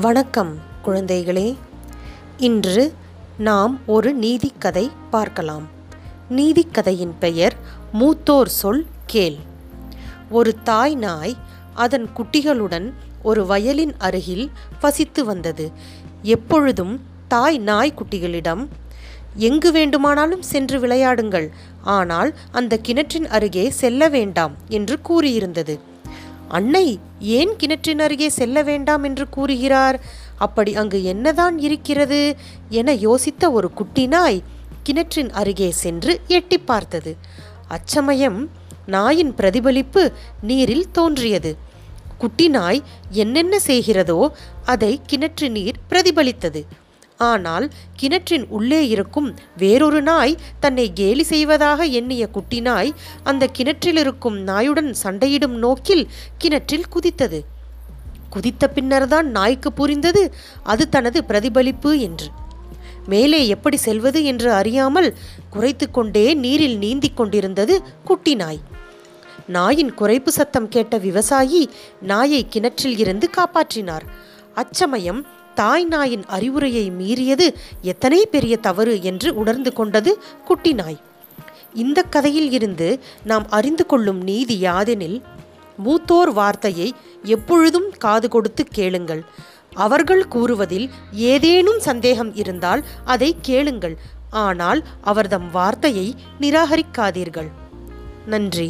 வணக்கம் குழந்தைகளே. இன்று நாம் ஒரு நீதிக்கதை பார்க்கலாம். நீதிக்கதையின் பெயர் மூத்தோர் சொல் கேள். ஒரு தாய் நாய் அதன் குட்டிகளுடன் ஒரு வயலின் அருகில் வசித்து வந்தது. எப்பொழுதும் தாய் நாய் குட்டிகளிடம் எங்கு வேண்டுமானாலும் சென்று விளையாடுங்கள். ஆனால் அந்த கிணற்றின் அருகே செல்ல வேண்டாம் என்று கூறியிருந்தது. அன்னை ஏன் கிணற்றின் அருகே செல்ல வேண்டாம் என்று கூறுகிறார்? அப்படி அங்கு என்னதான் இருக்கிறது? என யோசித்த ஒரு குட்டி நாய் கிணற்றின் அருகே சென்று எட்டி பார்த்தது. அச்சமயம் நாயின் பிரதிபலிப்பு நீரில் தோன்றியது. குட்டி நாய் என்னென்ன செய்கிறதோ அதை கிணற்று நீர் பிரதிபலித்தது. ஆனால் கிணற்றின் உள்ளே இருக்கும் வேறொரு நாய் தன்னை கேலி செய்வதாக எண்ணிய குட்டி நாய் அந்த கிணற்றில் இருக்கும் நாயுடன் சண்டையிடும் நோக்கில் கிணற்றில் குதித்தது. குதித்த பின்னர்தான் நாய்க்கு புரிந்தது அது தனது பிரதிபலிப்பு என்று. மேலே எப்படி செல்வது என்று அறியாமல் குறைத்து கொண்டே நீரில் நீந்திக் கொண்டிருந்தது குட்டி நாய். நாயின் குறைப்பு சத்தம் கேட்ட விவசாயி நாயை கிணற்றில் இருந்து காப்பாற்றினார். அச்சமயம் தாய் நாயின் அறிவுரையை மீறியது எத்தனை பெரிய தவறு என்று உணர்ந்து கொண்டது குட்டி நாய். இந்த கதையில் இருந்து நாம் அறிந்து கொள்ளும் நீதி யாதெனில் மூத்தோர் வார்த்தையை எப்பொழுதும் காது கொடுத்து கேளுங்கள். அவர்கள் கூறுவதில் ஏதேனும் சந்தேகம் இருந்தால் அதை கேளுங்கள். ஆனால் அவர்தம் வார்த்தையை நிராகரிக்காதீர்கள். நன்றி.